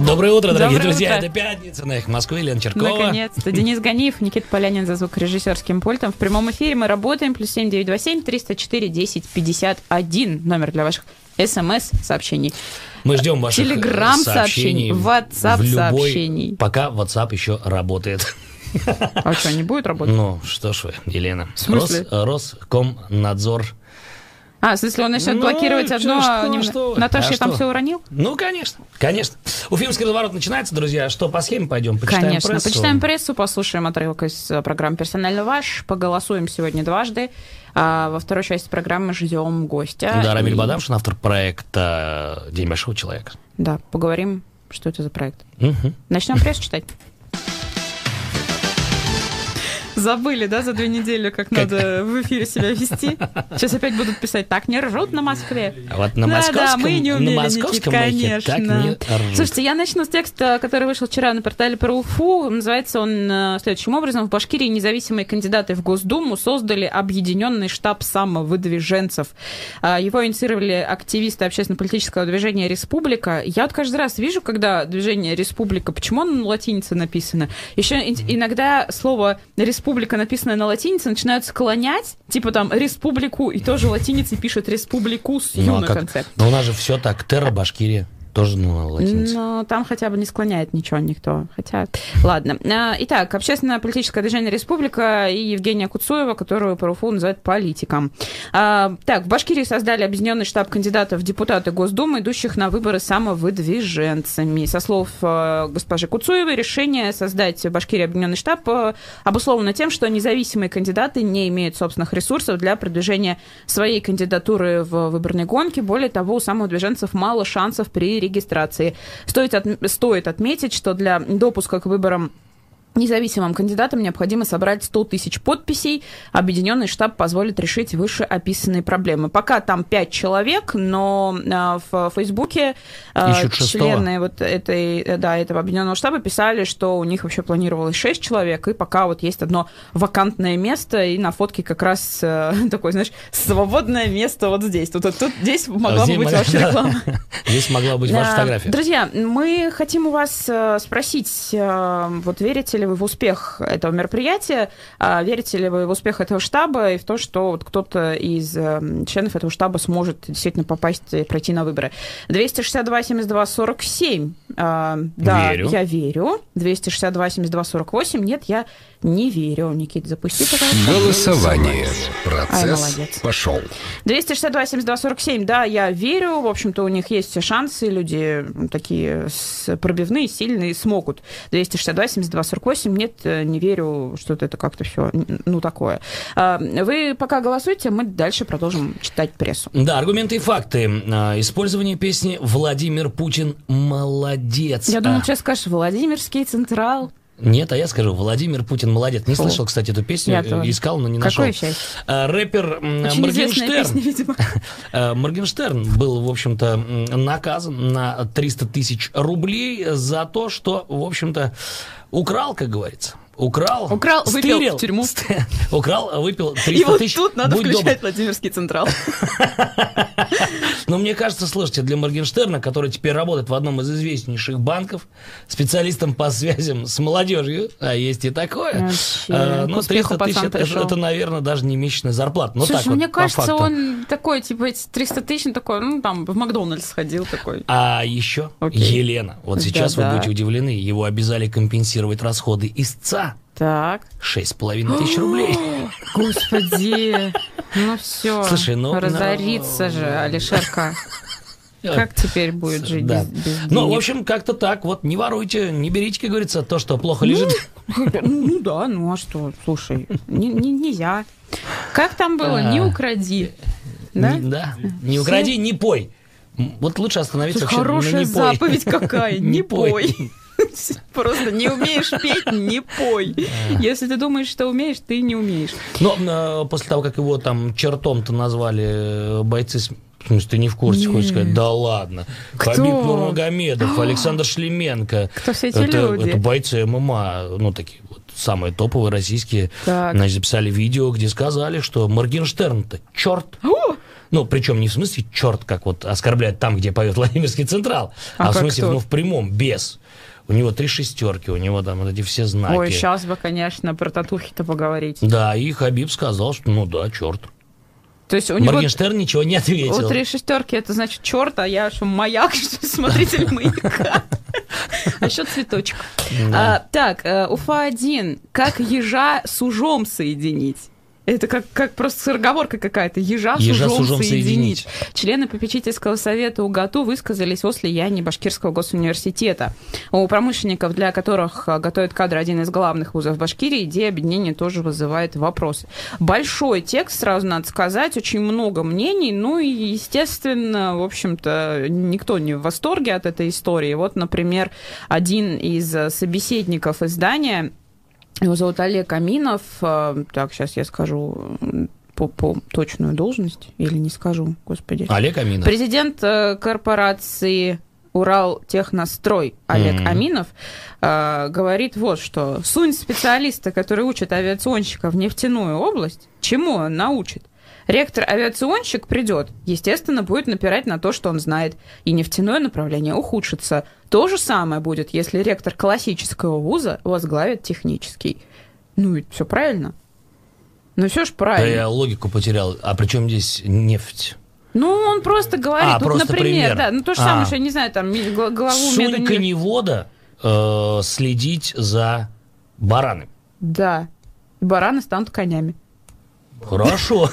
Доброе утро, дорогие Доброе друзья. утро. Это пятница на их Москвы. Лена Черкова. Наконец-то. Денис Ганиев, Никита Полянин за звукорежиссерским пультом. В прямом эфире мы работаем. Плюс семь девять два семь триста четыре десять пятьдесят один. Номер для ваших смс-сообщений. Мы ждем ваших Телеграм-сообщений, сообщений. WhatsApp в любой- сообщений. Пока WhatsApp еще работает. А что, не будет работать? Ну, что ж вы, Елена. В смысле? Рос- Роскомнадзор. А, в смысле, он начнет Ну, блокировать одно... что, немного- что? Наташа, А я там все уронил? Ну, конечно, конечно. Уфимский разворот начинается, друзья. Что, по схеме пойдем? Почитаем Конечно. прессу? Почитаем прессу, послушаем отрывок из э, программы «Персонально ваш», поголосуем сегодня дважды. А во второй части программы ждем гостя. Да, Рамиль И- Бадамшин, автор проекта «День большого человека». Да, поговорим, что это за проект. Мгм. Начнем прессу читать. Забыли, да, за две недели, как надо в эфире себя вести. Сейчас опять будут писать, так не ржут на Москве. А вот на Да, московском, да, мы не умели, на московском Никит, эхе так конечно. не ржут. Слушайте, я начну с текста, который вышел вчера на портале про Уфу. Называется он э, следующим образом. В Башкирии независимые кандидаты в Госдуму создали объединенный штаб самовыдвиженцев. А, Его инициировали активисты общественно-политического движения «Республика». Я вот каждый раз вижу, когда движение «Республика», почему оно на латинице написано? Еще иногда слово «республика», написанное на латинице, начинают склонять, типа там «республику», и тоже латиницей пишет «республику» с Ну, «ю» а на конце. Ну, у нас же все так. Терра, Башкирия. Тоже на латинице. Но там хотя бы не склоняет ничего никто. Хотя, ладно. А, Итак, общественно-политическое движение «Республика» и Евгения Куцуева, которую по РУФУ называют политиком. А, Так, в Башкирии создали объединенный штаб кандидатов в депутаты Госдумы, идущих на выборы самовыдвиженцами. Со слов э, госпожи Куцуевой, решение создать в Башкирии объединенный штаб обусловлено тем, что независимые кандидаты не имеют собственных ресурсов для продвижения своей кандидатуры в выборной гонке. Более того, у самовыдвиженцев мало шансов при регистрации. Стоит, отм- стоит отметить, что для допуска к выборам Независимым кандидатам необходимо собрать 100 тысяч подписей. Объединенный штаб позволит решить вышеописанные проблемы. Пока там 5 человек, но а, в Фейсбуке а, Ищут шестого. члены вот этой, э, да, этого объединенного штаба писали, что у них вообще планировалось 6 человек, и пока вот есть одно вакантное место, и на фотке как раз э, такое, знаешь, свободное место вот здесь. Тут, тут здесь могла бы Здесь быть ваша реклама. Здесь могла быть ваша фотография. Друзья, мы хотим у вас э, спросить, вот верите ли вы в успех этого мероприятия, а верите ли вы в успех этого штаба и в то, что вот кто-то из э, членов этого штаба сможет действительно попасть и пройти на выборы. 262 72 47. э, Да, Верю. я верю. 262 72 48. Нет, я не верю. Никита, запусти, пожалуйста. Голосование. Ай, Процесс молодец. пошел. 262 72 47, да, я верю. В общем-то, у них есть все шансы. Люди такие пробивные, сильные, смогут. 262 72 48, нет, э, не верю, что это как-то все, ну, такое. А, Вы пока голосуйте, мы дальше продолжим читать прессу. Да, аргументы и факты. А, Использование песни «Владимир Путин молодец». Я думаю, А, сейчас скажешь, Владимирский Централ. Нет, а я скажу, Владимир Путин молодец. Не Фу. слышал, кстати, эту песню, Я искал, но не нашел. Какое счастье. А, Рэпер Очень Моргенштерн. песня. Э, Моргенштерн был, в общем-то, наказан на 300 тысяч рублей за то, что, в общем-то, украл, как говорится. Украл, Украл, выпил стырил, в тюрьму. ст- украл, выпил 300 И вот тысяч. тут надо Будь включать добр. Владимирский Централ. Но мне кажется, слушайте, для Моргенштерна, который теперь работает в одном из известнейших банков, специалистом по связям с молодежью, а есть и такое, к ну, успеху 300 тысяч, это, наверное, даже не месячная зарплата. Ну, Слушай, так вот, мне кажется, он такой, типа, эти 300 тысяч, он такой, ну, там, в Макдональдс сходил такой. А еще Окей. Елена. Вот сейчас вы будете удивлены. Его обязали компенсировать расходы истца. Так. Шесть с половиной тысяч рублей. Господи, ну все. Слушай, ну, Разорится ну, же Алишерка. Как теперь будет жить Да. без, без Ну, в денег? общем, как-то так. Вот не воруйте, не берите, как говорится, то, что плохо лежит. Ну, ну да, ну а что, слушай, не- не- нельзя. Как там было? Не А. укради. Да? Не- Да. Не укради, не пой. Вот лучше остановиться Хорошая не пой. заповедь какая, не Не пой. Просто не умеешь петь, не пой. Если ты думаешь, что умеешь, ты не умеешь. Но э, после того, как его там чертом-то назвали э, бойцы В смысле, ты не в курсе, Нет. хочешь сказать? Да ладно. Кто? Хабиб Нурмагомедов, Александр Шлеменко. Кто все эти это, люди? это бойцы ММА, ну, такие вот самые топовые российские. Так. Значит, записали видео, где сказали, что Моргенштерн-то черт. О, Ну, причем не в смысле черт, как вот оскорбляет там, где поет Владимирский Централ, а, А в смысле, кто? ну, в прямом, без. У него три шестерки, у него там вот эти все знаки. Ой, сейчас бы, конечно, про татухи-то поговорить. Да, и Хабиб сказал, что ну да, черт. То есть у него Моргенштерн ничего не у ответил. три шестерки это значит черт, а я что, маяк, что смотритель маяка. А еще цветочек. А, Так, э, Уфа-1. Как ежа с ужом соединить? Это как, как просто скороговорка какая-то. Ежа, Ежа с ужом соединить. соединить. Члены попечительского совета УГАТУ высказались о слиянии Башкирского госуниверситета. У промышленников, для которых а, готовят кадры один из главных вузов Башкирии, идея объединения тоже вызывает вопросы. Большой текст, сразу надо сказать, очень много мнений, ну и, естественно, в общем-то, никто не в восторге от этой истории. Вот, например, один из а, собеседников издания его зовут Олег Аминов. Э, Так, сейчас я скажу по, по точную должность или не скажу, господи. Олег Аминов. Президент э, корпорации Урал Технострой Олег Мгм. Аминов э, говорит вот что. Сунь специалиста, который учит авиационщика в нефтяную область, чему он научит? Ректор-авиационщик придет, естественно, будет напирать на то, что он знает, и нефтяное направление ухудшится. То же самое будет, если ректор классического вуза возглавит технический. Ну, ведь все правильно. Ну, все ж Да правильно. я логику потерял. А при чем здесь нефть? Ну, он просто говорит, А, вот, просто например, пример. да, ну то же А. самое, что я не знаю, там главу Сунь медуни- коневода э, следить за баранами. Да. Бараны станут конями. Хорошо.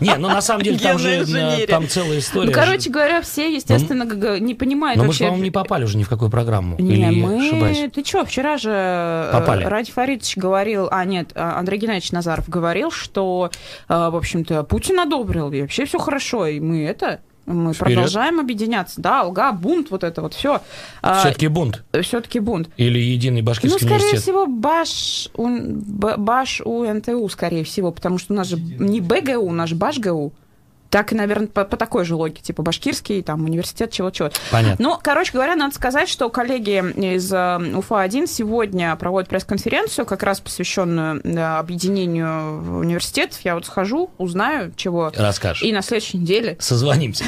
Не, ну на самом деле там же э, там целая история. ну, короче говоря, все, естественно, не понимают Но мы, вообще... по-моему, не попали уже ни в какую программу. Не, мы... Ты что, вчера же э, Попали. Ради Фаридович говорил, а нет, а, Андрей Геннадьевич Назаров говорил, что, э, в общем-то, Путин одобрил, и вообще все хорошо, и мы это... Мы Вперед. продолжаем объединяться. Да, алга, бунт, вот это вот все. Все-таки бунт. Все-таки бунт. Или единый Ну, башкирский скорее университет. всего, Баш, Б- Баш УНТУ, скорее всего, потому что у нас же не БГУ, у нас же БашГУ. Так и, наверное, по, по такой же логике, типа башкирский, там, университет, чего-чего. Понятно. Ну, короче говоря, надо сказать, что коллеги из э, УФА-1 сегодня проводят пресс-конференцию, как раз посвященную э, объединению университетов. Я вот схожу, узнаю, чего. Расскажешь. И на следующей неделе Созвонимся.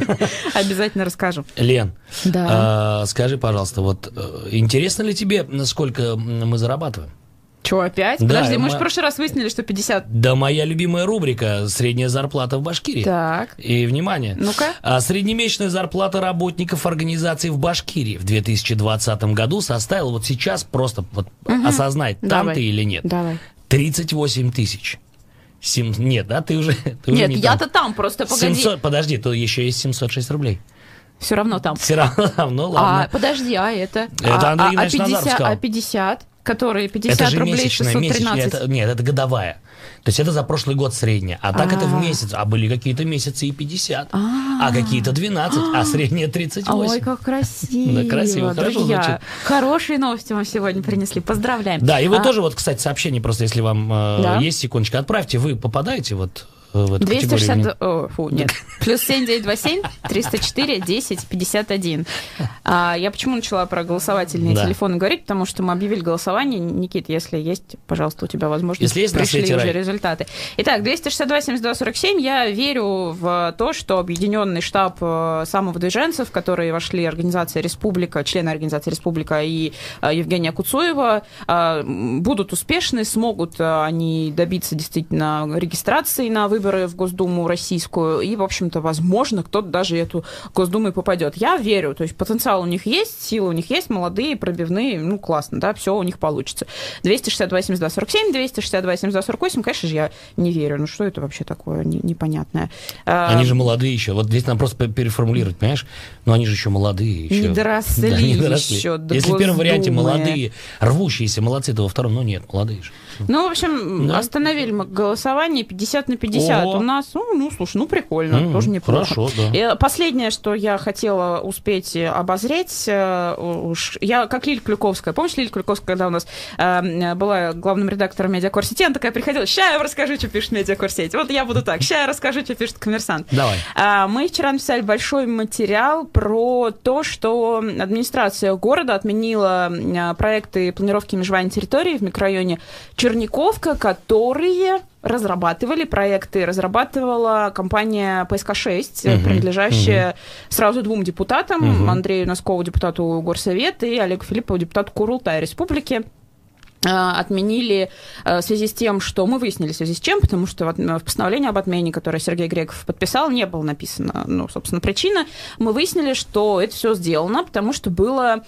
обязательно расскажу. Лен, Да. а, скажи, пожалуйста, вот э, интересно ли тебе, сколько мы зарабатываем? Чего опять? Да, Подожди, мы же в прошлый раз выяснили, что 50. Да, моя любимая рубрика «Средняя зарплата в Башкирии». Так, И, внимание, ну-ка. а среднемесячная зарплата работников организации в Башкирии в 2020 году составила, вот сейчас просто вот осознай, там Давай. ты или нет, Давай. 38 тысяч. Сем- Нет, да, ты уже, ты Нет, не я-то там. там, просто погоди. 700, подожди, то еще есть 706 рублей. Все равно там. Все равно, А, ладно. подожди, а это? Это а, Андрей а, а Геннадьевич Назаров 50, сказал. а 50, которые 50 это же рублей месячная, месячная, 613. это, нет, это годовая. То есть это за прошлый год средняя. А так это в А. месяц. А были какие-то месяцы и 50, А. а какие-то 12, а средняя 38. Ой, как красиво. Да, красиво, хорошо Друзья, звучит. хорошие новости вам сегодня принесли. Поздравляем. Да, и вы А, тоже, вот, кстати, сообщение, просто если вам э, есть секундочка, отправьте, вы попадаете вот в эту категорию. или 260... нет? о, фу, нет. Плюс 7927 304 10 51. А, я почему начала про голосовательные Да. телефоны говорить? Потому что мы объявили голосование. Никит, если есть, пожалуйста, у тебя возможность. Если есть, пришли уже рай. результаты. Итак, 262 72 47. Я верю в то, что объединенный штаб э, самовыдвиженцев, в которые вошли организация Республика, члены организации Республика и э, Евгения Куцуева, э, будут успешны, смогут они добиться действительно регистрации на выборы в Госдуму российскую, и, в общем-то, возможно, кто-то даже эту Госдуму и попадет. Я верю, то есть потенциал у них есть, силы у них есть, молодые, пробивные, ну, классно, да, все у них получится. 262 72 47, 262 72 48, конечно же, я не верю. Ну, что это вообще такое не- непонятное? А, Они же молодые еще. Вот здесь нам просто пе- переформулировать, понимаешь? Но они же еще молодые. Еще. Не доросли Да, не доросли. еще Если в первом варианте молодые, рвущиеся молодцы, то во втором, ну нет, молодые же. Ну, в общем, Да. остановили мы голосование 50 на 50. Ого. У нас, ну, ну, слушай, ну, прикольно, М, тоже неплохо. Хорошо, да. И э, последнее, что я хотела успеть э, обозреть, э, уж я как Лиль Клюковская, помнишь Лиль Клюковская, когда у нас э, была главным редактором медиакор сети, она такая приходила, ща я расскажу, что пишет медиакор сеть. Вот я буду так, ща я расскажу, что пишет коммерсант. Давай. А, Мы вчера написали большой материал про то, что администрация города отменила а, проекты планировки межевания территории в микрорайоне Черниковка, которые разрабатывали проекты, разрабатывала компания ПСК-6, угу, принадлежащая угу. сразу двум депутатам, угу. Андрею Носкову, депутату Горсовета, и Олегу Филиппову, депутату Курултая Республики. А, отменили а, в связи с тем, что мы выяснили в связи с чем, потому что в постановлении об отмене, которое Сергей Греков подписал, не было написано, ну, собственно, причина. Мы выяснили, что это все сделано, потому что было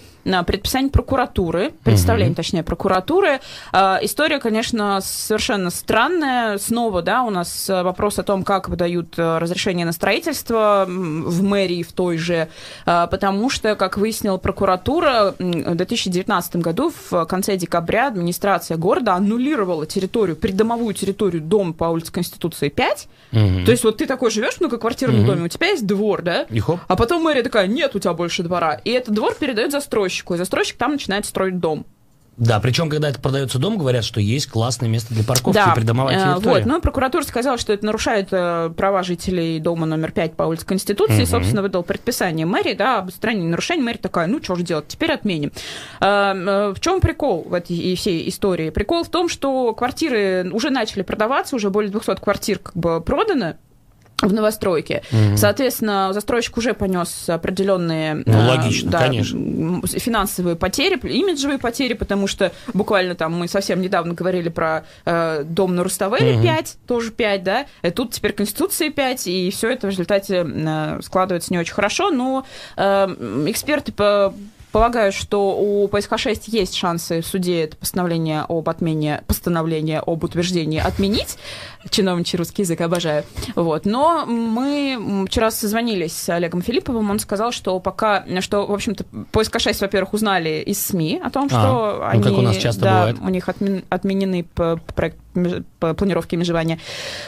предписание прокуратуры, представление, угу. точнее, прокуратуры. История, конечно, совершенно странная. Снова, да, у нас вопрос о том, как выдают разрешение на строительство в мэрии в той же, потому что, как выяснила прокуратура, в 2019 году в конце декабря администрация города аннулировала территорию, придомовую территорию дома по улице Конституции 5. Угу. То есть вот ты такой живешь в многоквартирном угу. доме, у тебя есть двор, да? И хоп. А потом мэрия такая, нет у тебя больше двора. И этот двор передает застройщику, и застройщик там начинает строить дом. Да, причем, когда это продается дом, говорят, что есть классное место для парковки да. и придомовая территория. Вот, но прокуратура сказала, что это нарушает э, права жителей дома номер 5 по улице Конституции, угу. собственно, выдал предписание мэрии, да, об устранении нарушений. Мэрия такая, ну, что же делать, теперь отменим. Э, э, в чем прикол в этой всей истории? Прикол в том, что квартиры уже начали продаваться, уже более 200 квартир как бы проданы, в новостройке. Угу. Соответственно, застройщик уже понес определенные ну, э, логично, да, конечно. финансовые потери, имиджевые потери, потому что буквально там мы совсем недавно говорили про э, дом на Руставеле угу. 5, тоже 5, да, и тут теперь Конституции 5, и все это в результате э, складывается не очень хорошо, но э, эксперты по Полагаю, что у ПСХ-6 есть шансы в суде это постановление об отмене, постановление об утверждении отменить. Чиновничий русский язык обожаю. Вот. Но мы вчера созвонились с Олегом Филипповым, он сказал, что пока, что, в общем-то, ПСК-6, во-первых, узнали из СМИ о том, что а, они... Ну, как у нас часто да, бывает. у них отменены проект по планировке межевания.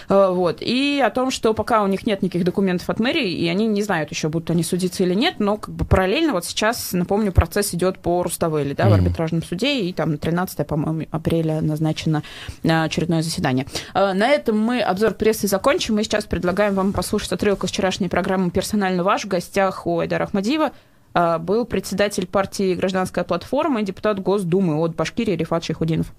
Э, вот. И о том, что пока у них нет никаких документов от мэрии, и они не знают еще, будут они судиться или нет, но как бы параллельно вот сейчас, напомню, процесс идет по Руставели, да, mm-hmm. в арбитражном суде, и там 13, по-моему, апреля назначено э, очередное заседание. Э, на этом мы обзор прессы закончим. Мы сейчас предлагаем вам послушать отрывок из вчерашней программы «Персонально ваш». В гостях у Айдара Ахмадиева был председатель партии «Гражданская платформа» и депутат Госдумы от Башкирии Рифат Шейхудинов.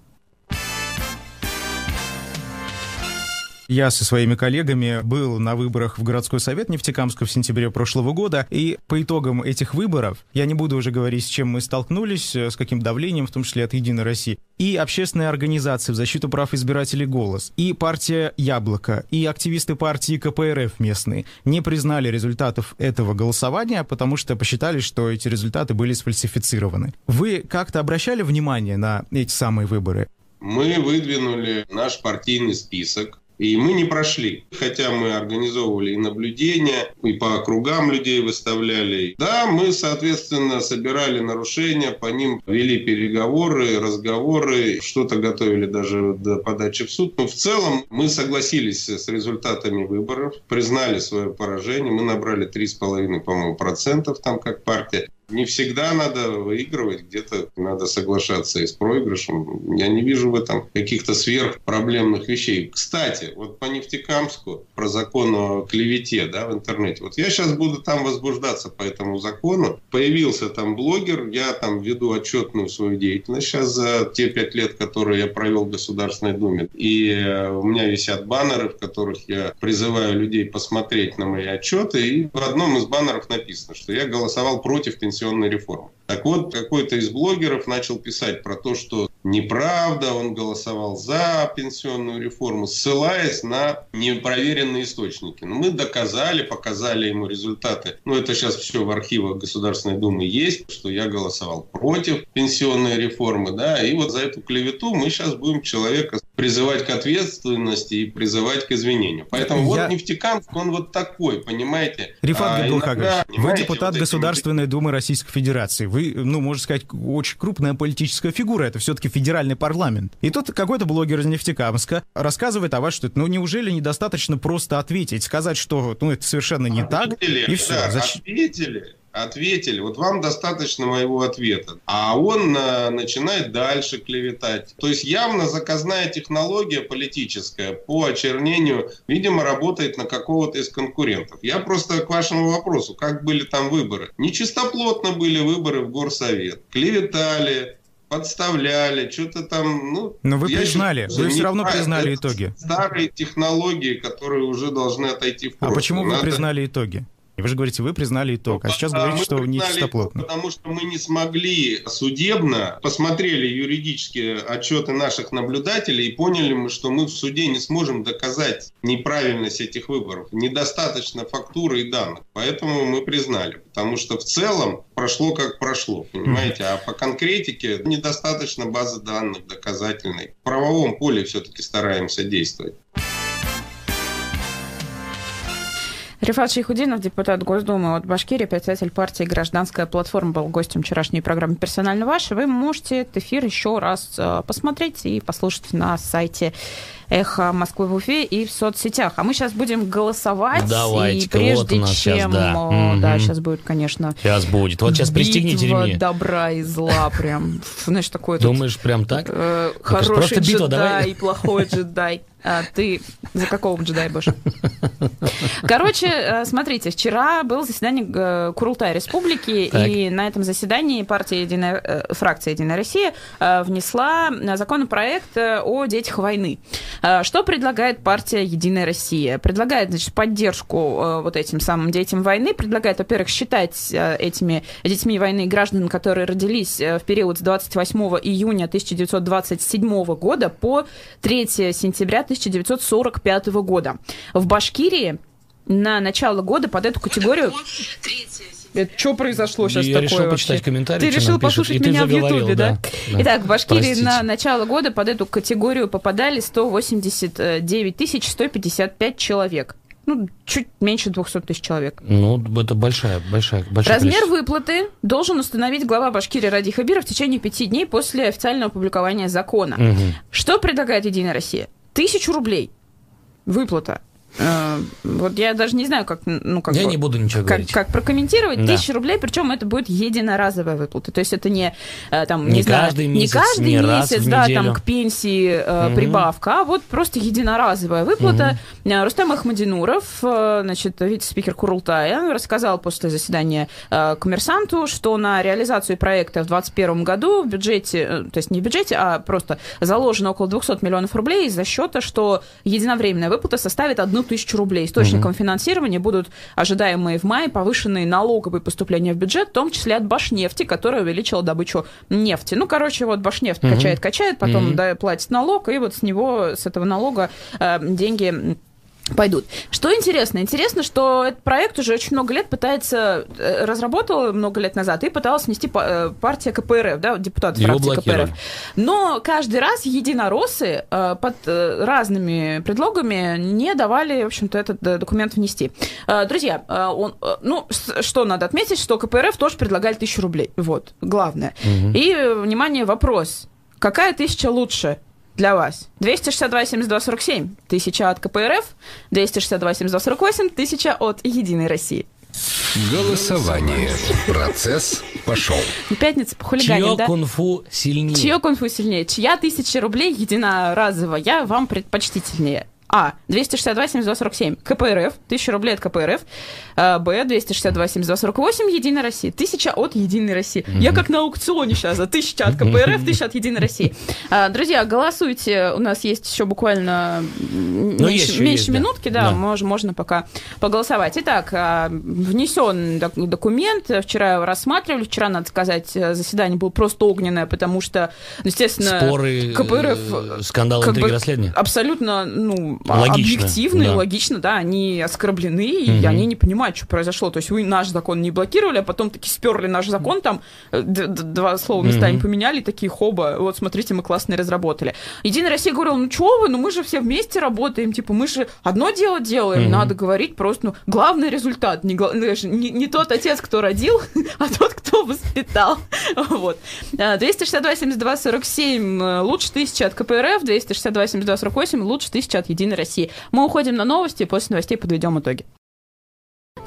Я со своими коллегами был на выборах в городской совет Нефтекамска в сентябре прошлого года, и по итогам этих выборов, я не буду уже говорить, с чем мы столкнулись, э, с каким давлением, в том числе от «Единой России», и общественные организации в защиту прав избирателей «Голос», и партия «Яблоко», и активисты партии КПРФ местные не признали результатов этого голосования, потому что посчитали, что эти результаты были сфальсифицированы. Вы как-то обращали внимание на эти самые выборы? Мы выдвинули наш партийный список и мы не прошли. Хотя мы организовывали и наблюдения, и по округам людей выставляли. Да, мы, соответственно, собирали нарушения, по ним вели переговоры, разговоры, что-то готовили даже до подачи в суд. Но в целом мы согласились с результатами выборов, признали свое поражение. Мы набрали 3,5, по-моему, процентов там как партия. Не всегда надо выигрывать, где-то надо соглашаться и с проигрышем. Я не вижу в этом каких-то сверхпроблемных вещей. Кстати, вот по Нефтекамску, про закон о клевете да, в интернете. Вот я сейчас буду там возбуждаться по этому закону. Появился там блогер, я там веду отчетную свою деятельность сейчас за те пять лет, которые я провел в Государственной Думе. И э, у меня висят баннеры, в которых я призываю людей посмотреть на мои отчеты. И в одном из баннеров написано, что я голосовал против пенсионного пенсионной реформы. Так вот, какой-то из блогеров начал писать про то, что неправда, он голосовал за пенсионную реформу, ссылаясь на непроверенные источники. Но мы доказали, показали ему результаты. Ну, это сейчас все в архивах Государственной Думы есть, что я голосовал против пенсионной реформы, да, и вот за эту клевету мы сейчас будем человека призывать к ответственности и призывать к извинению. Поэтому я... вот Нефтекамск, он вот такой, понимаете? Рифат а, вы депутат вот Государственной вот... Думы Российской Федерации. Вы, ну, можно сказать, очень крупная политическая фигура. Это все-таки федеральный парламент. И тут какой-то блогер из Нефтекамска рассказывает о вас, что ну, неужели недостаточно просто ответить, сказать, что ну, это совершенно не ответили, так, и все. Да, Зачем? Ответили ответили, вот вам достаточно моего ответа. А он а, начинает дальше клеветать. То есть явно заказная технология политическая по очернению, видимо, работает на какого-то из конкурентов. Я просто к вашему вопросу, как были там выборы? Нечистоплотно были выборы в горсовет. Клеветали, подставляли, что-то там, ну... Но вы признали, считаю, вы все равно признали итоги. Старые технологии, которые уже должны отойти в А прошлое. почему вы Надо- признали итоги? Вы же говорите, вы признали итог, а сейчас Ну, говорите, мы что признали это, нечистоплотно. Потому что мы не смогли судебно, посмотрели юридические отчеты наших наблюдателей и поняли, мы, что мы в суде не сможем доказать неправильность этих выборов. Недостаточно фактуры и данных. Поэтому мы признали. Потому что в целом прошло как прошло, понимаете? А по конкретике недостаточно базы данных доказательной. В правовом поле все-таки стараемся действовать. Рифат Шейхудинов, депутат Госдумы от Башкирии, председатель партии «Гражданская платформа», был гостем вчерашней программы «Персонально ваш». Вы можете этот эфир еще раз э, посмотреть и послушать на сайте «Эхо Москвы в Уфе» и в соцсетях. А мы сейчас будем голосовать. Давайте-ка, и прежде у нас чем... щас, да. э, Да, сейчас будет, конечно... Сейчас будет. Вот сейчас пристегните битва ремни. добра и зла прям. Знаешь, такой тут, Думаешь, прям так? э, Ну, хороший просто битва, джедай давай. и плохой джедай. А ты за какого джедая будешь? Короче, э, смотрите, вчера было заседание э, Курултая Республики, Так. и на этом заседании партия Единая, фракция Единая Россия внесла законопроект о детях войны. Э, Что предлагает партия Единая Россия? Предлагает, значит, поддержку э, вот этим самым детям войны, предлагает, во-первых, считать э, этими детьми войны граждан, которые родились в период с 28 июня 1927 года по 3 сентября 1945 года. В Башкирии на начало года под эту категорию... Это что произошло сейчас Я такое решил вообще? почитать комментарии, Ты что решил нам пишут, послушать ты меня в Ютубе, да? да. Итак, в Башкирии Простите. на начало года под эту категорию попадали 189 тысяч 155 человек. Ну, чуть меньше 200 тысяч человек. Ну, это большая, большая, большая Размер выплаты должен установить глава Башкирии Ради Хабиров в течение пяти дней после официального опубликования закона. Что предлагает Единая Россия? Тысячу рублей. Выплата. Э, Вот я даже не знаю, как, ну, как Я бы- не буду ничего как, говорить. как прокомментировать. Да. Тысяча рублей, причем это будет единоразовая выплата. То есть это не э, там, не, Не знаю, каждый месяц, не каждый не месяц, да, неделю. там к пенсии э, Мгм. прибавка, а вот просто единоразовая выплата. Э, Рустам Ахмадинуров, значит, вице-спикер Курултая, рассказал после заседания э, коммерсанту, что на реализацию проекта в 2021 году в бюджете, то есть не в бюджете, а просто заложено около 200 миллионов рублей за счета, что единовременная выплата составит одну тысячу рублей. Источником финансирования будут ожидаемые в мае повышенные налоговые поступления в бюджет, в том числе от Башнефти, которая увеличила добычу нефти. Ну, короче, вот Башнефть Мгм. качает-качает, потом Мгм. да, платит налог, и вот с него, с этого налога э, деньги пойдут. Что интересно? Интересно, что этот проект уже очень много лет пытается, э, разработала много лет назад и пыталась внести э, партия КПРФ, да, депутат Его блокировали. КПРФ. Но каждый раз единороссы э, под разными предлогами не давали, в общем-то, этот документ внести. Друзья, он, ну, что надо отметить, что КПРФ тоже предлагали тысячу рублей. Вот, главное. Мгм. И, внимание, вопрос. Какая тысяча лучше для вас? 262 72 47 тысяча от КПРФ, 262 72 48 тысяча от Единой России. Голосование. Процесс пошел. Пятница по хулиганам, Чье да? кунг-фу сильнее? Чье кунг-фу сильнее? Чья тысяча рублей единоразовая вам предпочтительнее? А. 262 72 47 КПРФ. 1000 рублей от КПРФ. А, Б. 262 72 48 Единой России. Тысяча от Единой России. Я как на аукционе сейчас. За тысяча от КПРФ, тысяча от Единой России. А, Друзья, голосуйте. У нас есть еще буквально Ну, меньше, еще, меньше есть, минутки. Да, Да. мож- можно пока поголосовать. Итак, а, внесен док- документ. Вчера его рассматривали. Вчера, надо сказать, заседание было просто огненное, потому что, ну, естественно, Споры, КПРФ э, скандалы, как бы расследования. абсолютно ну, Логично, объективно и да. логично, да, они оскорблены, и Мгм. они не понимают, что произошло. То есть вы наш закон не блокировали, а потом таки сперли наш закон, там э, два слова местами Мгм. поменяли, и такие хоба, вот смотрите, мы классные разработали. Единая Россия говорила, ну чего вы, ну мы же все вместе работаем, типа мы же одно дело делаем, Мгм. надо говорить просто, ну, главный результат, не, знаешь, не, не тот отец, кто родил, а тот, кто воспитал. Вот. А, 262 72 47 э, лучше тысячи от КПРФ, 262 72 48 лучше тысячи от Единой России. Мы уходим на новости, и после новостей подведем итоги.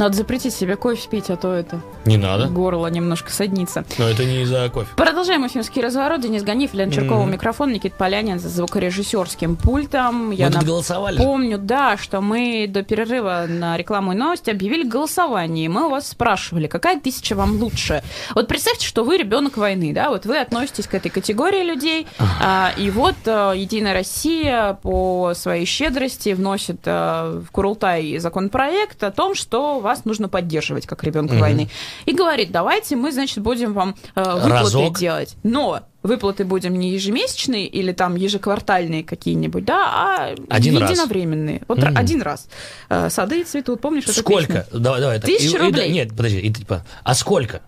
Надо запретить себе кофе пить, а то это Не надо. горло немножко саднится. Но это не из-за кофе. Продолжаем эфирский разворот. Денис Ганиф, Лен Черкова, Мгм. микрофон, Никит Полянин за звукорежиссерским пультом. Я Мы голосовали. Помню, да, что мы до перерыва на рекламу и новости объявили голосование. Мы у вас спрашивали, какая тысяча вам лучше. Вот представьте, что вы ребенок войны, да, вот вы относитесь к этой категории людей, а, и вот а, Единая Россия по своей щедрости вносит а, в Курултай законопроект о том, что вас нужно поддерживать как ребенка Мгм. войны. И говорит, давайте мы, значит, будем вам а, выплаты Разок. делать. Но выплаты будем не ежемесячные или там ежеквартальные какие-нибудь, да, а Один раз. единовременные. Вот Мгм. один раз. Э, Сады цветут, помнишь? Сколько? Давай, давай. Тысяча И- и рублей. нет, подожди. и типа, а сколько?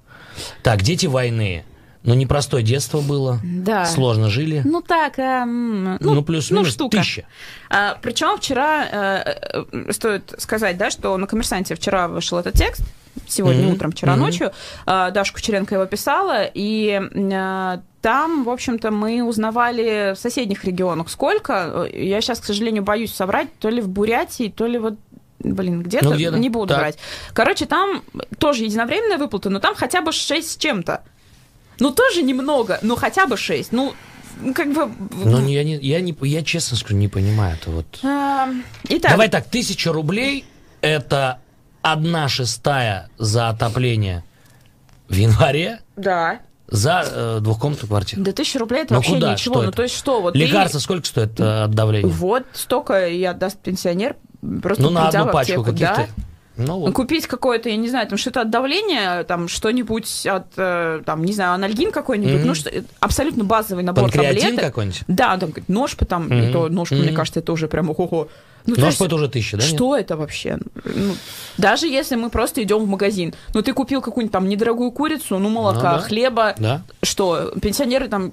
Так, дети войны. Ну, непростое детство было. Да. Сложно жили. Ну так, эм, ну, Ну, плюс-минус штука. тысяча. А, причем вчера, э, э, стоит сказать, да, что на «Коммерсанте» вчера вышел этот текст, сегодня Мгм. утром, вчера Мгм. ночью, э, Даша Кучеренко его писала, и э, там, в общем-то, мы узнавали в соседних регионах сколько. Э, Я сейчас, к сожалению, боюсь соврать, то ли в Бурятии, то ли вот Блин, где-то, Ну, где-то. не буду Так. брать. Короче, там тоже единовременная выплата, но там хотя бы 6 с чем-то. Ну, тоже немного, но хотя бы 6. Ну, как бы... Ну, я, не, я, не, я честно скажу, не понимаю это вот. А, Итак, Давай так, тысяча рублей – это одна шестая за отопление в январе да. за э, двухкомнатную квартиру. Да тысяча рублей это Ну, вообще куда? ничего. Что ну, это? то есть что? Вот ты- Лекарства сколько стоит э, от давления? Вот столько и отдаст пенсионер, просто ну, на одну пачку каких-то. да? Ну, вот. Купить какое-то, я не знаю, там что-то от давления, там что-нибудь от, э, там, не знаю, анальгин какой-нибудь, Мгм. ну, что, абсолютно базовый набор Панкреатин таблеток. какой-нибудь? Да, там говорит, нож там, Мгм. и то нож, мне Мгм. кажется, это уже прям ого-го. Ну, Нож это уже тысяча, да? нет? Что это вообще? Ну, даже если мы просто идем в магазин, ну ты купил какую-нибудь там недорогую курицу, ну молока, Ну да. хлеба, Да. что пенсионеры там,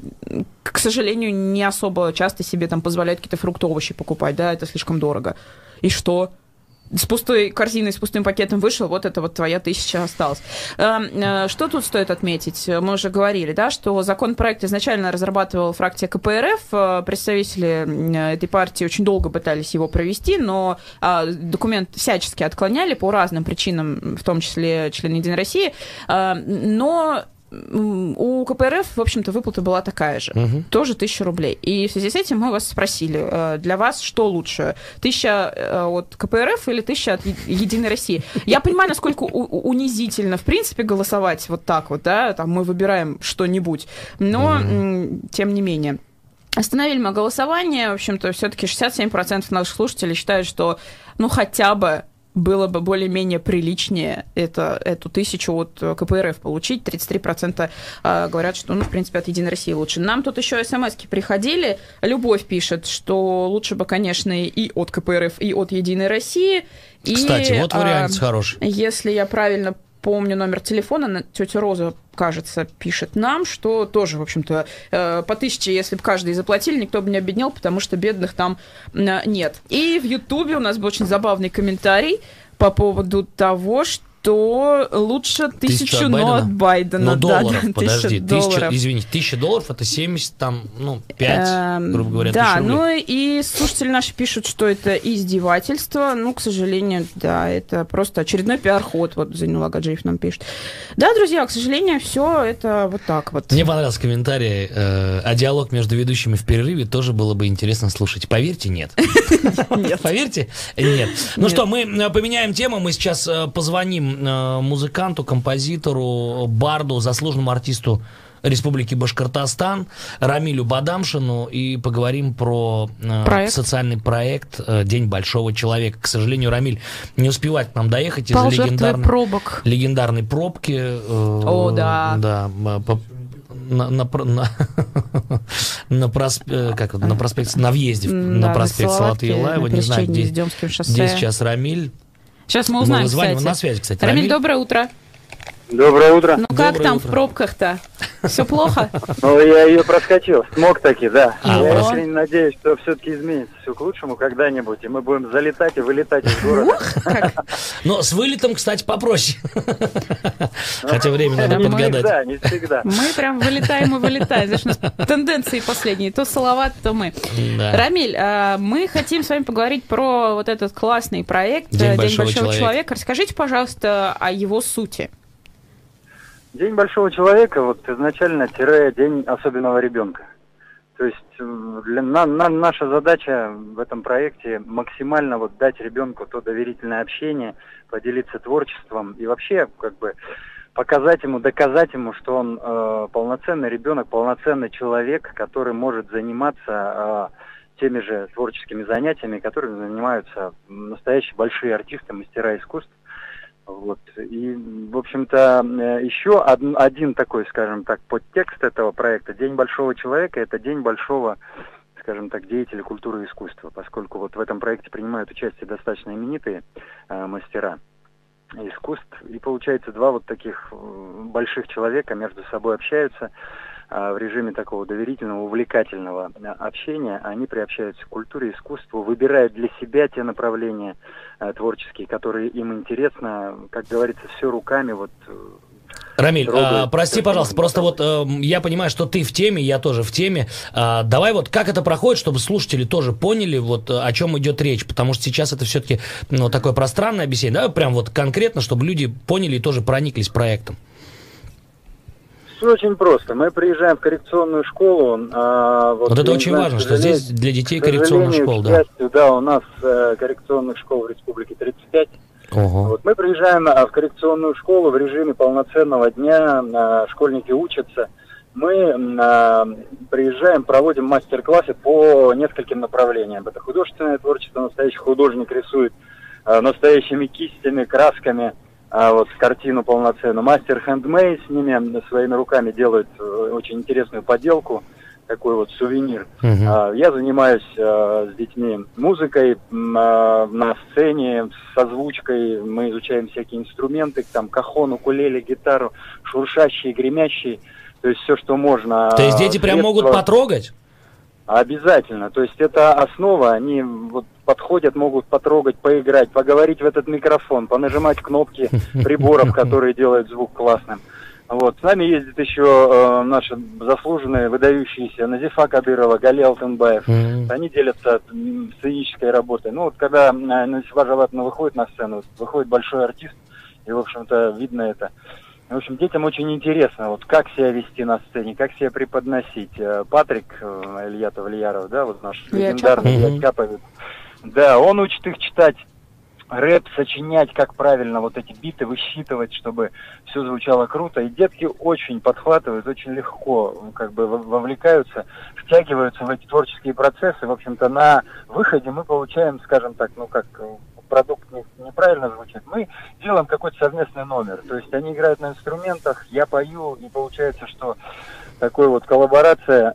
к сожалению, не особо часто себе там позволяют какие-то фрукты, овощи покупать, да, это слишком дорого. И что? С пустой корзиной, с пустым пакетом вышел, вот это вот твоя тысяча осталась. Э, э, Что тут стоит отметить? Мы уже говорили, да, что законопроект изначально разрабатывал фракция КПРФ. Э, Представители э, этой партии очень долго пытались его провести, но а, документ всячески отклоняли по разным причинам, в том числе члены Единой России. Но у КПРФ, в общем-то, выплата была такая же. Мгм. Тоже тысяча рублей. И в связи с этим мы вас спросили, э, для вас что лучше? Тысяча э, от КПРФ или тысяча от Единой России? Я понимаю, насколько унизительно, в принципе, голосовать вот так вот, да, там мы выбираем что-нибудь, но м, тем не менее. Остановили мы голосование. В общем-то, все-таки 67% наших слушателей считают, что ну хотя бы было бы более-менее приличнее это, эту тысячу от э, КПРФ получить. 33% э, говорят, что, ну, в принципе, от Единой России лучше. Нам тут еще смс приходили. Любовь пишет, что лучше бы, конечно, и от КПРФ, и от Единой России. И, Кстати, вот а, вариант хороший. если я правильно помню номер телефона, на- тетя Роза, кажется, пишет нам, что тоже, в общем-то, э, по тысяче, если бы каждый заплатили, никто бы не обеднел, потому что бедных там э, нет. И в Ютубе у нас был очень забавный комментарий по поводу того, что лучше Тысячу но Байдена? от Байдена. Ну, Да, долларов, да, подожди. тысяча долларов. извините, тысяча долларов это 70, там, ну, 5, Эм, грубо говоря, Да, ну и слушатели наши пишут, что это издевательство. Ну, к сожалению, да, это просто очередной пиар-ход. Вот Зайнула Гаджиев нам пишет. Да, друзья, к сожалению, все это вот так вот. Мне понравился комментарий, э, а диалог между ведущими в перерыве тоже было бы интересно слушать. Поверьте, нет. Поверьте, нет. Ну что, мы э, поменяем тему. Мы сейчас э, позвоним музыканту, композитору, барду, заслуженному артисту Республики Башкортостан Рамилю Бадамшину и поговорим про э, Проект. социальный проект э, День большого человека. К сожалению, Рамиль не успевает к нам доехать из-за легендарной, пробок. легендарной пробки. э, О, да. Да, по- на, на, на, на, просп- э, как, на проспекте, на въезде на проспект Юлаева, на не знаю, где, где сейчас Рамиль. Сейчас мы Мы узнаем, вызваниваем кстати. на связи, кстати. Рамиль, Рамиль. доброе утро. Доброе утро. Ну как Доброе там утро. в пробках-то? Все плохо? Ну, я ее проскочил. Смог таки, да. А, я искренне надеюсь, что все-таки изменится все к лучшему когда-нибудь, и мы будем залетать и вылетать из города. Но с вылетом, кстати, попроще. Хотя время надо подгадать. всегда, не всегда. Мы прям вылетаем и вылетаем. Знаешь, у нас тенденции последние. То Салават, то мы. Да. Рамиль, а, мы хотим с вами поговорить про вот этот классный проект День большого большого человека». человека. Расскажите, пожалуйста, о его сути. День большого человека, вот изначально тире день особенного ребенка. То есть для, на- на- наша задача в этом проекте максимально вот дать ребенку то доверительное общение, поделиться творчеством и вообще как бы показать ему, доказать ему, что он э, полноценный ребенок, полноценный человек, который может заниматься э, теми же творческими занятиями, которыми занимаются настоящие большие артисты, мастера искусств. Вот. И, в общем-то, э, еще од- один такой, скажем так, подтекст этого проекта «День большого человека» — это день большого, скажем так, деятеля культуры и искусства, поскольку вот в этом проекте принимают участие достаточно именитые э, мастера искусств. И получается, два вот таких э, больших человека между собой общаются в режиме такого доверительного, увлекательного э, общения. Они приобщаются к культуре, искусству, выбирают для себя те направления э, творческие, которые им интересно. Как говорится, все руками. Вот э, Рамиль, а, прости, пожалуйста, просто вот э, я понимаю, что ты в теме, я тоже в теме. А, давай вот как это проходит, чтобы слушатели тоже поняли, вот о чем идет речь, потому что сейчас это все-таки ну, такое пространное объяснение. Давай прям вот конкретно, чтобы люди поняли и тоже прониклись проектом. Все очень просто. Мы приезжаем в коррекционную школу. а, Вот, это я не очень знаю, важно, что здесь для детей коррекционная школа, да. да, у нас э, коррекционных школ в республике 35. Ого. Вот мы приезжаем а, в коррекционную школу в режиме полноценного дня, а, школьники учатся. Мы а, приезжаем, проводим мастер-классы по нескольким направлениям. Это художественное творчество, настоящий художник рисует настоящими кистями, красками а, вот картину полноценную. Мастер хендмейд с ними своими руками делает э, очень интересную поделку, такой вот сувенир. Мгм. А, Я занимаюсь а, с детьми музыкой а, на сцене, с озвучкой. Мы изучаем всякие инструменты, там кахон, укулеле, гитару, шуршащие, гремящие. То есть все, что можно. То есть дети прям могут Средства- потрогать? Обязательно. То есть это основа. Они вот подходят, могут потрогать, поиграть, поговорить в этот микрофон, понажимать кнопки приборов, которые делают звук классным. Вот. С нами ездят еще э, наши заслуженные, выдающиеся Назифа Кадырова, Гали Алтынбаев. Мгм. Они делятся м, сценической работой. Ну вот когда э, Назифа Жалатовна выходит на сцену, выходит большой артист, и, в общем-то, видно это. В общем, детям очень интересно, вот как себя вести на сцене, как себя преподносить. Э, Патрик э, Илья Тавлияров, да, вот наш Илья легендарный. Илья Чаповец. Да, он учит их читать рэп, сочинять, как правильно вот эти биты высчитывать, чтобы все звучало круто. И детки очень подхватывают, очень легко как бы во- вовлекаются, втягиваются в эти творческие процессы. В общем-то, на выходе мы получаем, скажем так, ну как э, продукт не- неправильно звучит, мы делаем какой-то совместный номер. То есть они играют на инструментах, я пою, и получается, что такой вот коллаборация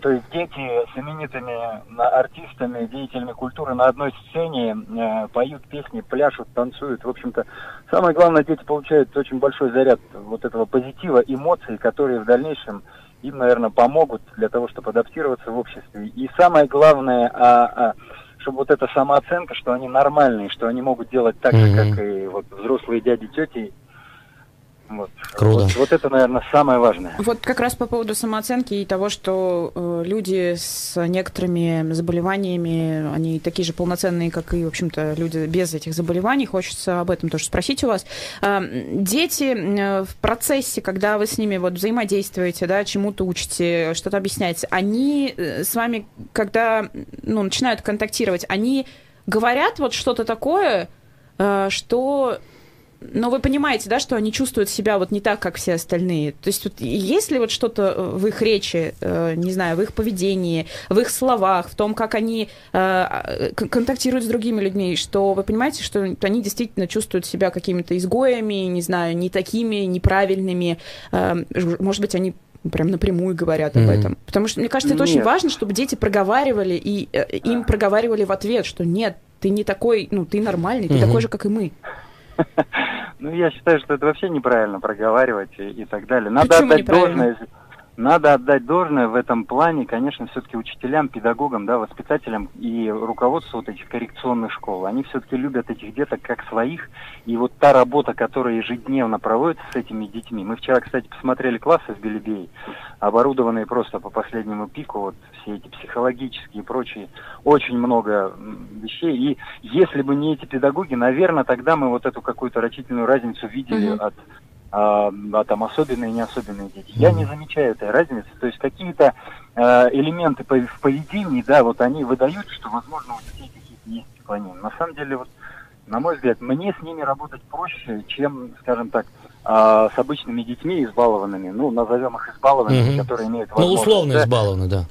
то есть дети с именитыми артистами, деятелями культуры на одной сцене э, поют песни, пляшут, танцуют. В общем-то, самое главное, дети получают очень большой заряд вот этого позитива, эмоций, которые в дальнейшем им, наверное, помогут для того, чтобы адаптироваться в обществе. И самое главное, а, а, чтобы вот эта самооценка, что они нормальные, что они могут делать так же, Мгм. как и вот взрослые дяди, тети. Вот. Круто. Вот, вот это, наверное, самое важное. Вот как раз по поводу самооценки и того, что э, люди с некоторыми заболеваниями, они такие же полноценные, как и, в общем-то, люди без этих заболеваний. Хочется об этом тоже спросить у вас. М, дети э, в процессе, когда вы с ними вот взаимодействуете, да, чему-то учите, что-то объясняете, они э, с вами, когда ну, начинают контактировать, они говорят вот что-то такое, э, что но вы понимаете, да, что они чувствуют себя вот не так, как все остальные. То есть вот есть ли вот что-то в их речи, э, не знаю, в их поведении, в их словах, в том, как они э, к- контактируют с другими людьми, что вы понимаете, что они действительно чувствуют себя какими-то изгоями, не знаю, не такими, неправильными. Э, может быть, они прям напрямую говорят об Мгм. этом. Потому что, мне кажется, это очень Нет. важно, чтобы дети проговаривали, и э, им проговаривали в ответ, что нет, ты не такой, ну, ты нормальный, ты Мгм. такой же, как и мы. Ну, я считаю, что это вообще неправильно проговаривать и, и так далее. Надо Почему отдать должное. Надо отдать должное в этом плане, конечно, все-таки учителям, педагогам, да, воспитателям и руководству вот этих коррекционных школ. Они все-таки любят этих деток как своих. И вот та работа, которая ежедневно проводится с этими детьми. Мы вчера, кстати, посмотрели классы в Белебее, оборудованные просто по последнему пику, вот все эти психологические и прочие, очень много вещей. И если бы не эти педагоги, наверное, тогда мы вот эту какую-то рачительную разницу видели Мгм. от а, а там особенные и не особенные дети. Я не замечаю этой разницы. То есть какие-то э, элементы пов- в поведении, да, вот они выдают, что, возможно, у детей какие-то есть отклонения. На самом деле, вот, на мой взгляд, мне с ними работать проще, чем, скажем так, а, с обычными детьми избалованными, ну, назовем их избалованными, Мгм. которые имеют Ну, возможность. условно да. избалованы, да.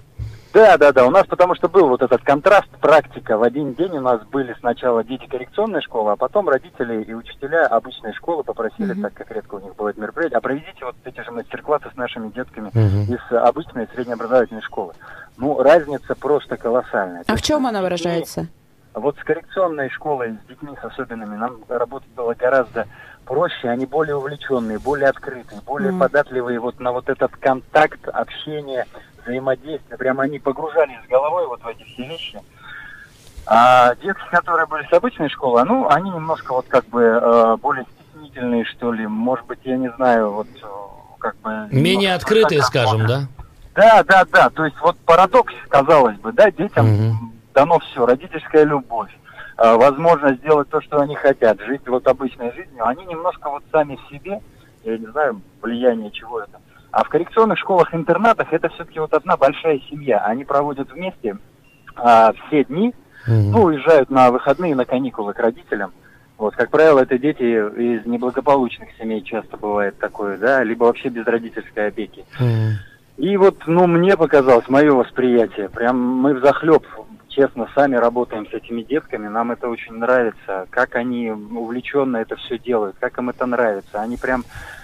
Да, да, да. У нас потому что был вот этот контраст, практика. В один день у нас были сначала дети коррекционной школы, а потом родители и учителя обычной школы попросили, Мгм. так как редко у них это мероприятие, а проведите вот эти же мастер-классы с нашими детками Мгм. из обычной среднеобразовательной школы. Ну, разница просто колоссальная. А в чем она выражается? Вот с коррекционной школой, с детьми с особенными, нам работать было гораздо проще, они более увлеченные, более открытые, более Мгм. податливые вот на вот этот контакт, общение, взаимодействие. Прямо они погружались с головой вот в эти все вещи. А детки, которые были с обычной школы, ну, они немножко вот как бы э, более стеснительные, что ли. Может быть, я не знаю, вот э, как бы... Менее открытые, скажем, да? да, да, да. То есть вот парадокс, казалось бы, да, детям Мгм. дано все, родительская любовь, э, возможность сделать то, что они хотят, жить вот обычной жизнью. Они немножко вот сами в себе, я не знаю, влияние чего это. А в коррекционных школах-интернатах это все-таки вот одна большая семья. Они проводят вместе а, все дни, Мгм. ну, уезжают на выходные, на каникулы к родителям. Вот, как правило, это дети из неблагополучных семей часто бывает такое, да, либо вообще без родительской опеки. Мгм. И вот, ну, мне показалось, мое восприятие, прям мы в захлеб, честно, сами работаем с этими детками, нам это очень нравится, как они увлеченно это все делают, как им это нравится. Они прям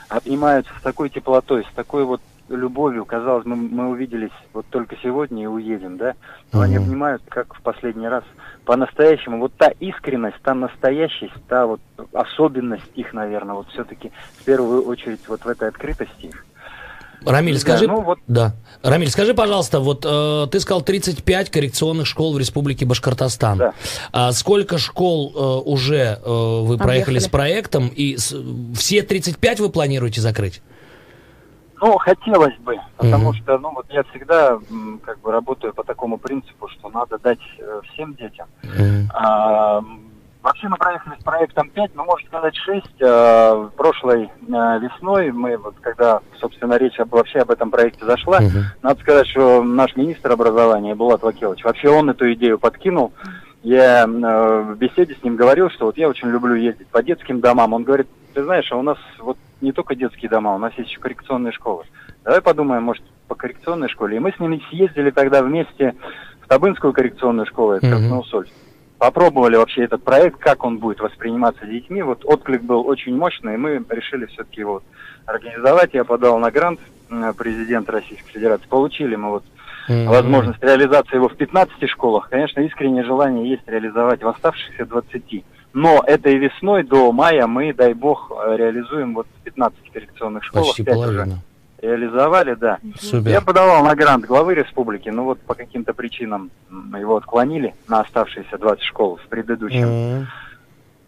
обнимаются с такой теплотой, с такой вот любовью. Казалось, мы, мы увиделись вот только сегодня и уедем, да? Но они обнимают, как в последний раз, по-настоящему. Вот та искренность, та настоящесть, та вот особенность их, наверное, вот все-таки в первую очередь вот в этой открытости их. Рамиль, Да, скажи... ну вот- Да. Рамиль, скажи, пожалуйста, вот э, ты сказал 35 коррекционных школ в Республике Башкортостан. Да. А сколько школ э, уже э, вы проехали Объехали. с проектом? И с- все 35 вы планируете закрыть? Ну, хотелось бы, потому Мгм. что, ну, вот я всегда как бы работаю по такому принципу, что надо дать э, всем детям. Мгм. А, вообще мы проехали с проектом 5, ну, можно сказать 6. А, прошлой э, весной мы, вот когда, собственно, речь об, вообще об этом проекте зашла, Мгм. надо сказать, что наш министр образования Булат Вакилович, вообще он эту идею подкинул. Я э, в беседе с ним говорил, что вот я очень люблю ездить по детским домам. Он говорит, ты знаешь, а у нас вот не только детские дома, у нас есть еще коррекционные школы. Давай подумаем, может, по коррекционной школе. И мы с ними съездили тогда вместе в Табынскую коррекционную школу, это Мгм. Красноусольск. Попробовали вообще этот проект, как он будет восприниматься детьми. Вот отклик был очень мощный, и мы решили все-таки его организовать. Я подал на грант президента Российской Федерации. Получили мы вот Мгм. возможность реализации его в 15 школах. Конечно, искреннее желание есть реализовать в оставшихся 20. Но этой весной до мая мы, дай бог, э, реализуем вот в 15 коррекционных школах. Почти уже половина. Реализовали, да. Супер. Я подавал на грант главы республики, но вот по каким-то причинам его отклонили на оставшиеся 20 школ в предыдущем Мгм.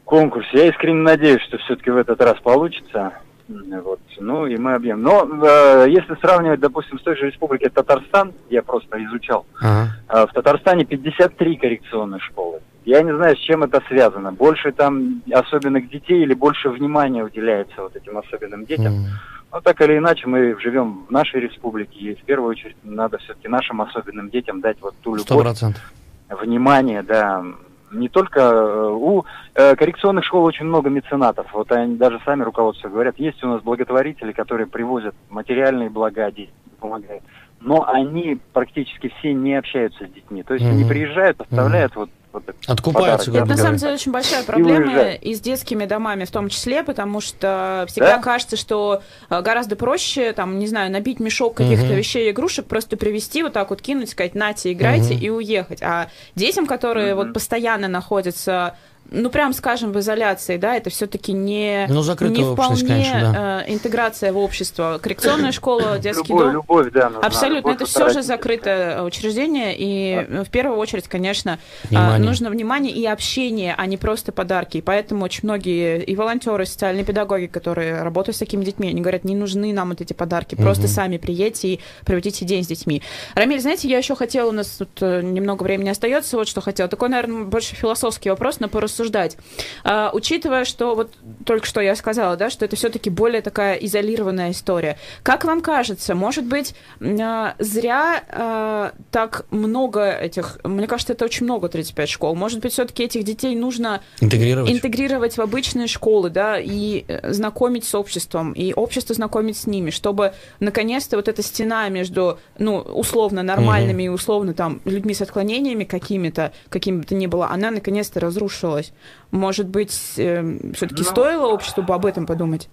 конкурсе. Я искренне надеюсь, что все-таки в этот раз получится. Вот. Ну и мы объем. Но э, если сравнивать, допустим, с той же республикой Татарстан, я просто изучал, Ага. а в Татарстане 53 коррекционные школы. Я не знаю, с чем это связано. Больше там особенных детей или больше внимания уделяется вот этим особенным детям. Мгм. Но так или иначе мы живем в нашей республике, и в первую очередь надо все-таки нашим особенным детям дать вот ту любовь, процентов. внимание, да. Не только э, у э, коррекционных школ очень много меценатов. Вот они даже сами руководство говорят, есть у нас благотворители, которые привозят материальные блага детям, помогают. Но они практически все не общаются с детьми. То есть они Мгм. приезжают, оставляют вот, вот Откупаются, подарок. Это на самом деле очень большая проблема уезжают. и с детскими домами в том числе, потому что всегда Да? кажется, что э, гораздо проще, там, не знаю, набить мешок каких-то Мгм. вещей, игрушек, просто привезти, вот так вот кинуть, сказать, нате, играйте Мгм. и уехать. А детям, которые Мгм. вот постоянно находятся ну, прям скажем, в изоляции, да, это все-таки не, Ну, не вполне конечно, э, интеграция в общество. Коррекционная школа, детский Любовь, дом. любовь, да. нужна, Абсолютно, любовь это все же закрытое учреждение, и э, в первую очередь, конечно, а, Внимание. нужно внимание и общение, а не просто подарки. И поэтому очень многие и волонтеры, и социальные педагоги, которые работают с такими детьми, они говорят, не нужны нам вот эти подарки, просто сами приедьте и проведите день с детьми. Рамиль, знаете, я еще хотела, у нас тут э, немного времени остается, вот что хотела. Такой, наверное, больше философский вопрос, но порассуждать. А, учитывая, что вот только что я сказала, да, что это все-таки более такая изолированная история. Как вам кажется, может быть, а, зря а, так много этих, мне кажется, это очень много 35 школ. Может быть, все-таки этих детей нужно Интегрировать. интегрировать в обычные школы, да, и э, знакомить с обществом, и общество знакомить с ними, чтобы наконец-то вот эта стена между, ну, условно нормальными и условно там людьми с отклонениями какими-то, какими бы то ни было, она наконец-то разрушилась. Может быть, все-таки Ну, стоило обществу об этом подумать?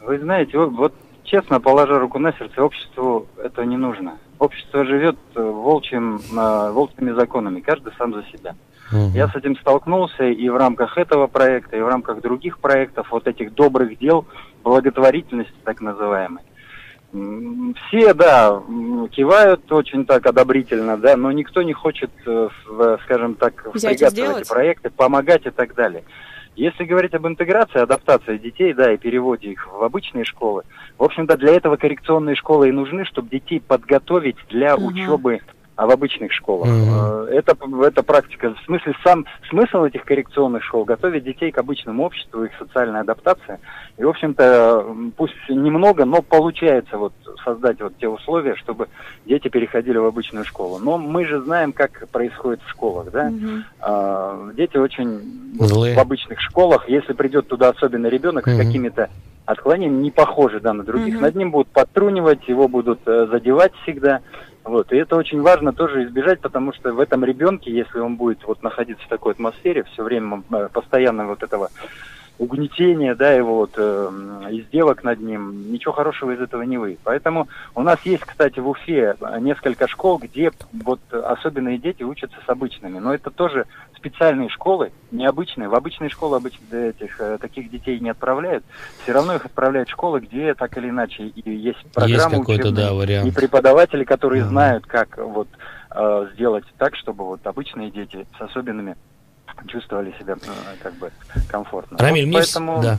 Вы знаете, вот, вот честно, положа руку на сердце, обществу это не нужно. Общество живет э, волчьим, э, волчьими законами, каждый сам за себя. Мгм. Я с этим столкнулся и в рамках этого проекта, и в рамках других проектов, вот этих добрых дел, благотворительности так называемой. Все, да, кивают очень так одобрительно, да, но никто не хочет, э, скажем так, впрягаться в эти проекты, помогать и так далее. Если говорить об интеграции, адаптации детей, да, и переводе их в обычные школы, в общем-то, для этого коррекционные школы и нужны, чтобы детей подготовить для Ага. учебы а, в обычных школах. Э, Это, это практика. В смысле, сам смысл этих коррекционных школ готовить детей к обычному обществу, их социальной адаптации. И, в общем-то, пусть немного, но получается вот создать вот те условия, чтобы дети переходили в обычную школу. Но мы же знаем, как происходит в школах, да? Мгм. А, дети очень Злые. в обычных школах, если придет туда особенно ребенок с Мгм. какими-то отклонениями, не похожи да, на других, Мгм. над ним будут подтрунивать, его будут э, задевать всегда. Вот. И это очень важно тоже избежать, потому что в этом ребенке, если он будет вот находиться в такой атмосфере, все время э, постоянно вот этого угнетения, да, его вот э, издевок над ним, ничего хорошего из этого не выйдет. Поэтому у нас есть, кстати, в Уфе несколько школ, где вот особенные дети учатся с обычными. Но это тоже специальные школы, необычные. В обычные школы обычно этих, э, таких детей не отправляют. Все равно их отправляют в школы, где так или иначе и есть Есть программы какой-то, учебные, да, и вариант. преподаватели, которые Мгм. знают, как вот э, сделать так, чтобы вот обычные дети с особенными чувствовали себя э, как бы комфортно. Рамиль, Вот мне... поэтому... Да.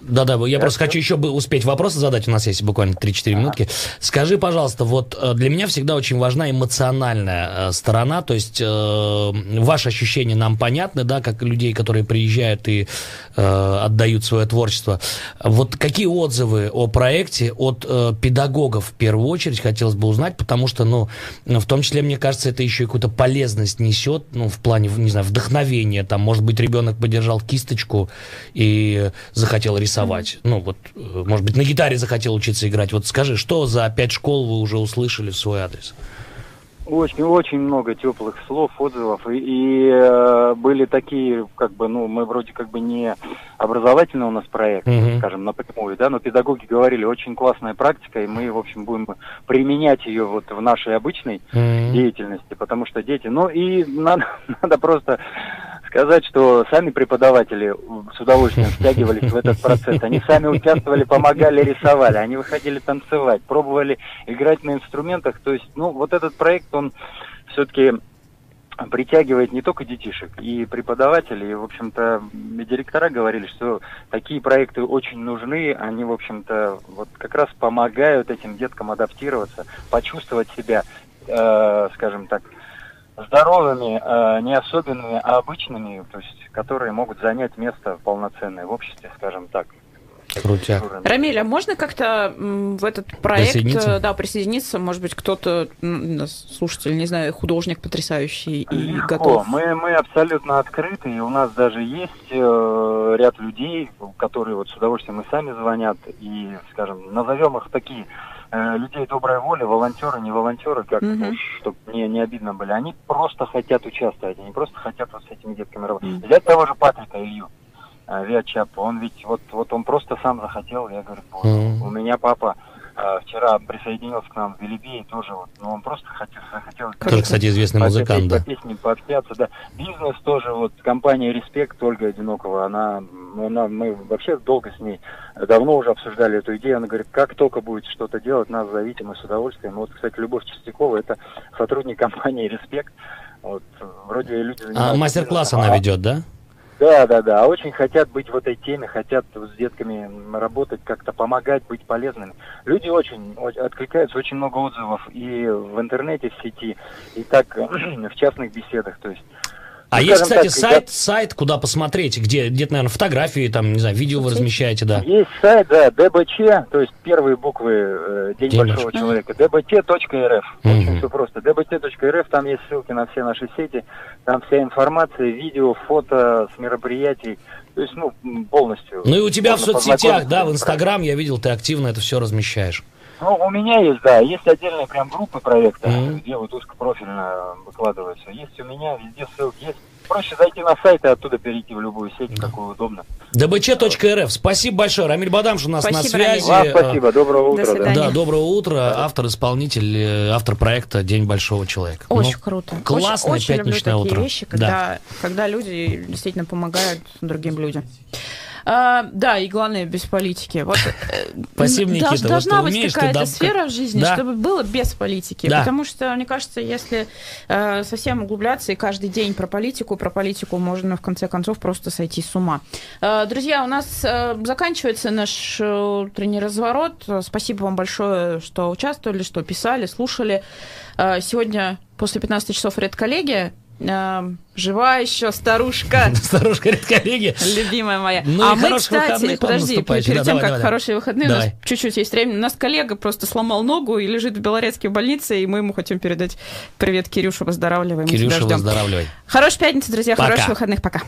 Да-да, я Да, просто хочу еще успеть вопросы задать, у нас есть буквально 3-4 минутки. Скажи, пожалуйста, вот э, для меня всегда очень важна эмоциональная э, сторона, то есть э, ваши ощущения нам понятны, да, как людей, которые приезжают и э, отдают свое творчество. Вот какие отзывы о проекте от э, педагогов в первую очередь хотелось бы узнать, потому что, ну, в том числе, мне кажется, это еще и какую-то полезность несет, ну, в плане, не знаю, вдохновения, там, может быть, ребенок подержал кисточку и захотел рисовать, ну, вот, э, может быть, на гитаре захотел учиться играть. Вот скажи, что за пять школ вы уже услышали в свой адрес? Очень-очень много теплых слов, отзывов. И, и, э, были такие, как бы, ну, мы вроде как бы не образовательный у нас проект, Мгм. скажем, напрямую, да, но педагоги говорили, очень классная практика, и мы, в общем, будем применять ее вот в нашей обычной М. деятельности, потому что дети, ну и надо, надо просто сказать, что сами преподаватели с удовольствием втягивались в этот процесс. Они сами участвовали, помогали, рисовали, они выходили танцевать, пробовали играть на инструментах. То есть, ну, вот этот проект, он все-таки притягивает не только детишек, и преподавателей, и, в общем-то, и директора говорили, что такие проекты очень нужны, они, в общем-то, вот как раз помогают этим деткам адаптироваться, почувствовать себя, э, скажем так, здоровыми, э, не особенными, а обычными, то есть, которые могут занять место полноценное в обществе, скажем так. Крутяк. Рамиль, а можно как-то в этот проект Присоединиться? э, да, присоединиться? Может быть, кто-то, слушатель, не знаю, художник потрясающий и Легко. готов. Мы, мы абсолютно открыты, и у нас даже есть э, ряд людей, которые вот с удовольствием и сами звонят, и, скажем, назовем их такие э, людей доброй воли, волонтеры, не волонтеры, как Мгм. чтобы не, не обидно были. Они просто хотят участвовать, они просто хотят вот с этими детками работать. Мгм. Взять того же Патрика Илью. э, Виачапа, он ведь вот, вот он просто сам захотел, я говорю, «Вот, Мгм. у меня папа вчера присоединился к нам в Велибей, тоже вот, ну, он просто хотел, хотел Тоже, кстати, известный музыкант, да. по песне пообщаться, да. Бизнес тоже, вот, компания Респект, Ольга Одинокова, она, ну, она, мы вообще долго с ней, давно уже обсуждали эту идею, она говорит, как только будет что-то делать, нас зовите, мы с удовольствием. Вот, кстати, Любовь Чистякова, это сотрудник компании Респект, вот, вроде люди А мастер-класс она а- ведет, да? Да, да, да. А Очень хотят быть в этой теме, хотят с детками работать, как-то помогать, быть полезными. Люди очень откликаются, очень много отзывов и в интернете, в сети, и так в частных беседах. То есть, А Ну, есть, кстати, так, сайт, сайт, куда посмотреть, где, где-то, наверное, фотографии, там, не знаю, видео вы размещаете, да. есть сайт, да, ДБЧ, то есть первые буквы э, День, День Большого большого. Человека, dbt.rf. Очень Мгм. все просто. dbt.rf, там есть ссылки на все наши сети, там вся информация, видео, фото с мероприятий. То есть, ну, полностью. Ну и у тебя в соцсетях, да, в Инстаграм, я видел, ты активно это все размещаешь. Ну, у меня есть, да, есть отдельные прям группы проекта, Мгм. где вот узкопрофильно выкладываются. Есть у меня, везде ссылки есть. Проще зайти на сайт и оттуда перейти в любую сеть, какую удобно. dbc.rf. Спасибо большое. Рамиль Бадамш у нас Спасибо, на связи. Вам спасибо, доброго до утра. да. свидания. Да, доброго утра. Автор-исполнитель, э, автор проекта «День большого человека». Очень Ну, круто. классное очень, очень люблю пятничное такие утро. вещи, когда, когда люди действительно помогают другим людям. А, да, и главное, без политики. Вот, э, Спасибо, Никита. долж- Вот должна ты быть умеешь, какая-то сфера в жизни, Да. чтобы было без политики. Да. Потому что, мне кажется, если э, совсем углубляться и каждый день про политику, про политику можно в конце концов просто сойти с ума. Э, друзья, у нас э, заканчивается наш э, утренний разворот. Спасибо вам большое, что участвовали, что писали, слушали. Э, сегодня после 15 часов редколлегия. Э, жива еще старушка. Старушка говорит, коллеги. Любимая моя. Ну а мы, кстати, подожди, перед Да, тем, давай, как давай, хорошие выходные, у нас чуть-чуть есть время. У нас коллега просто сломал ногу и лежит в Белорецке в больнице, и мы ему хотим передать привет Кирюшу, выздоравливаем. Кирюша, выздоравливай. Хорошей пятницы, друзья, Пока. хороших выходных, пока.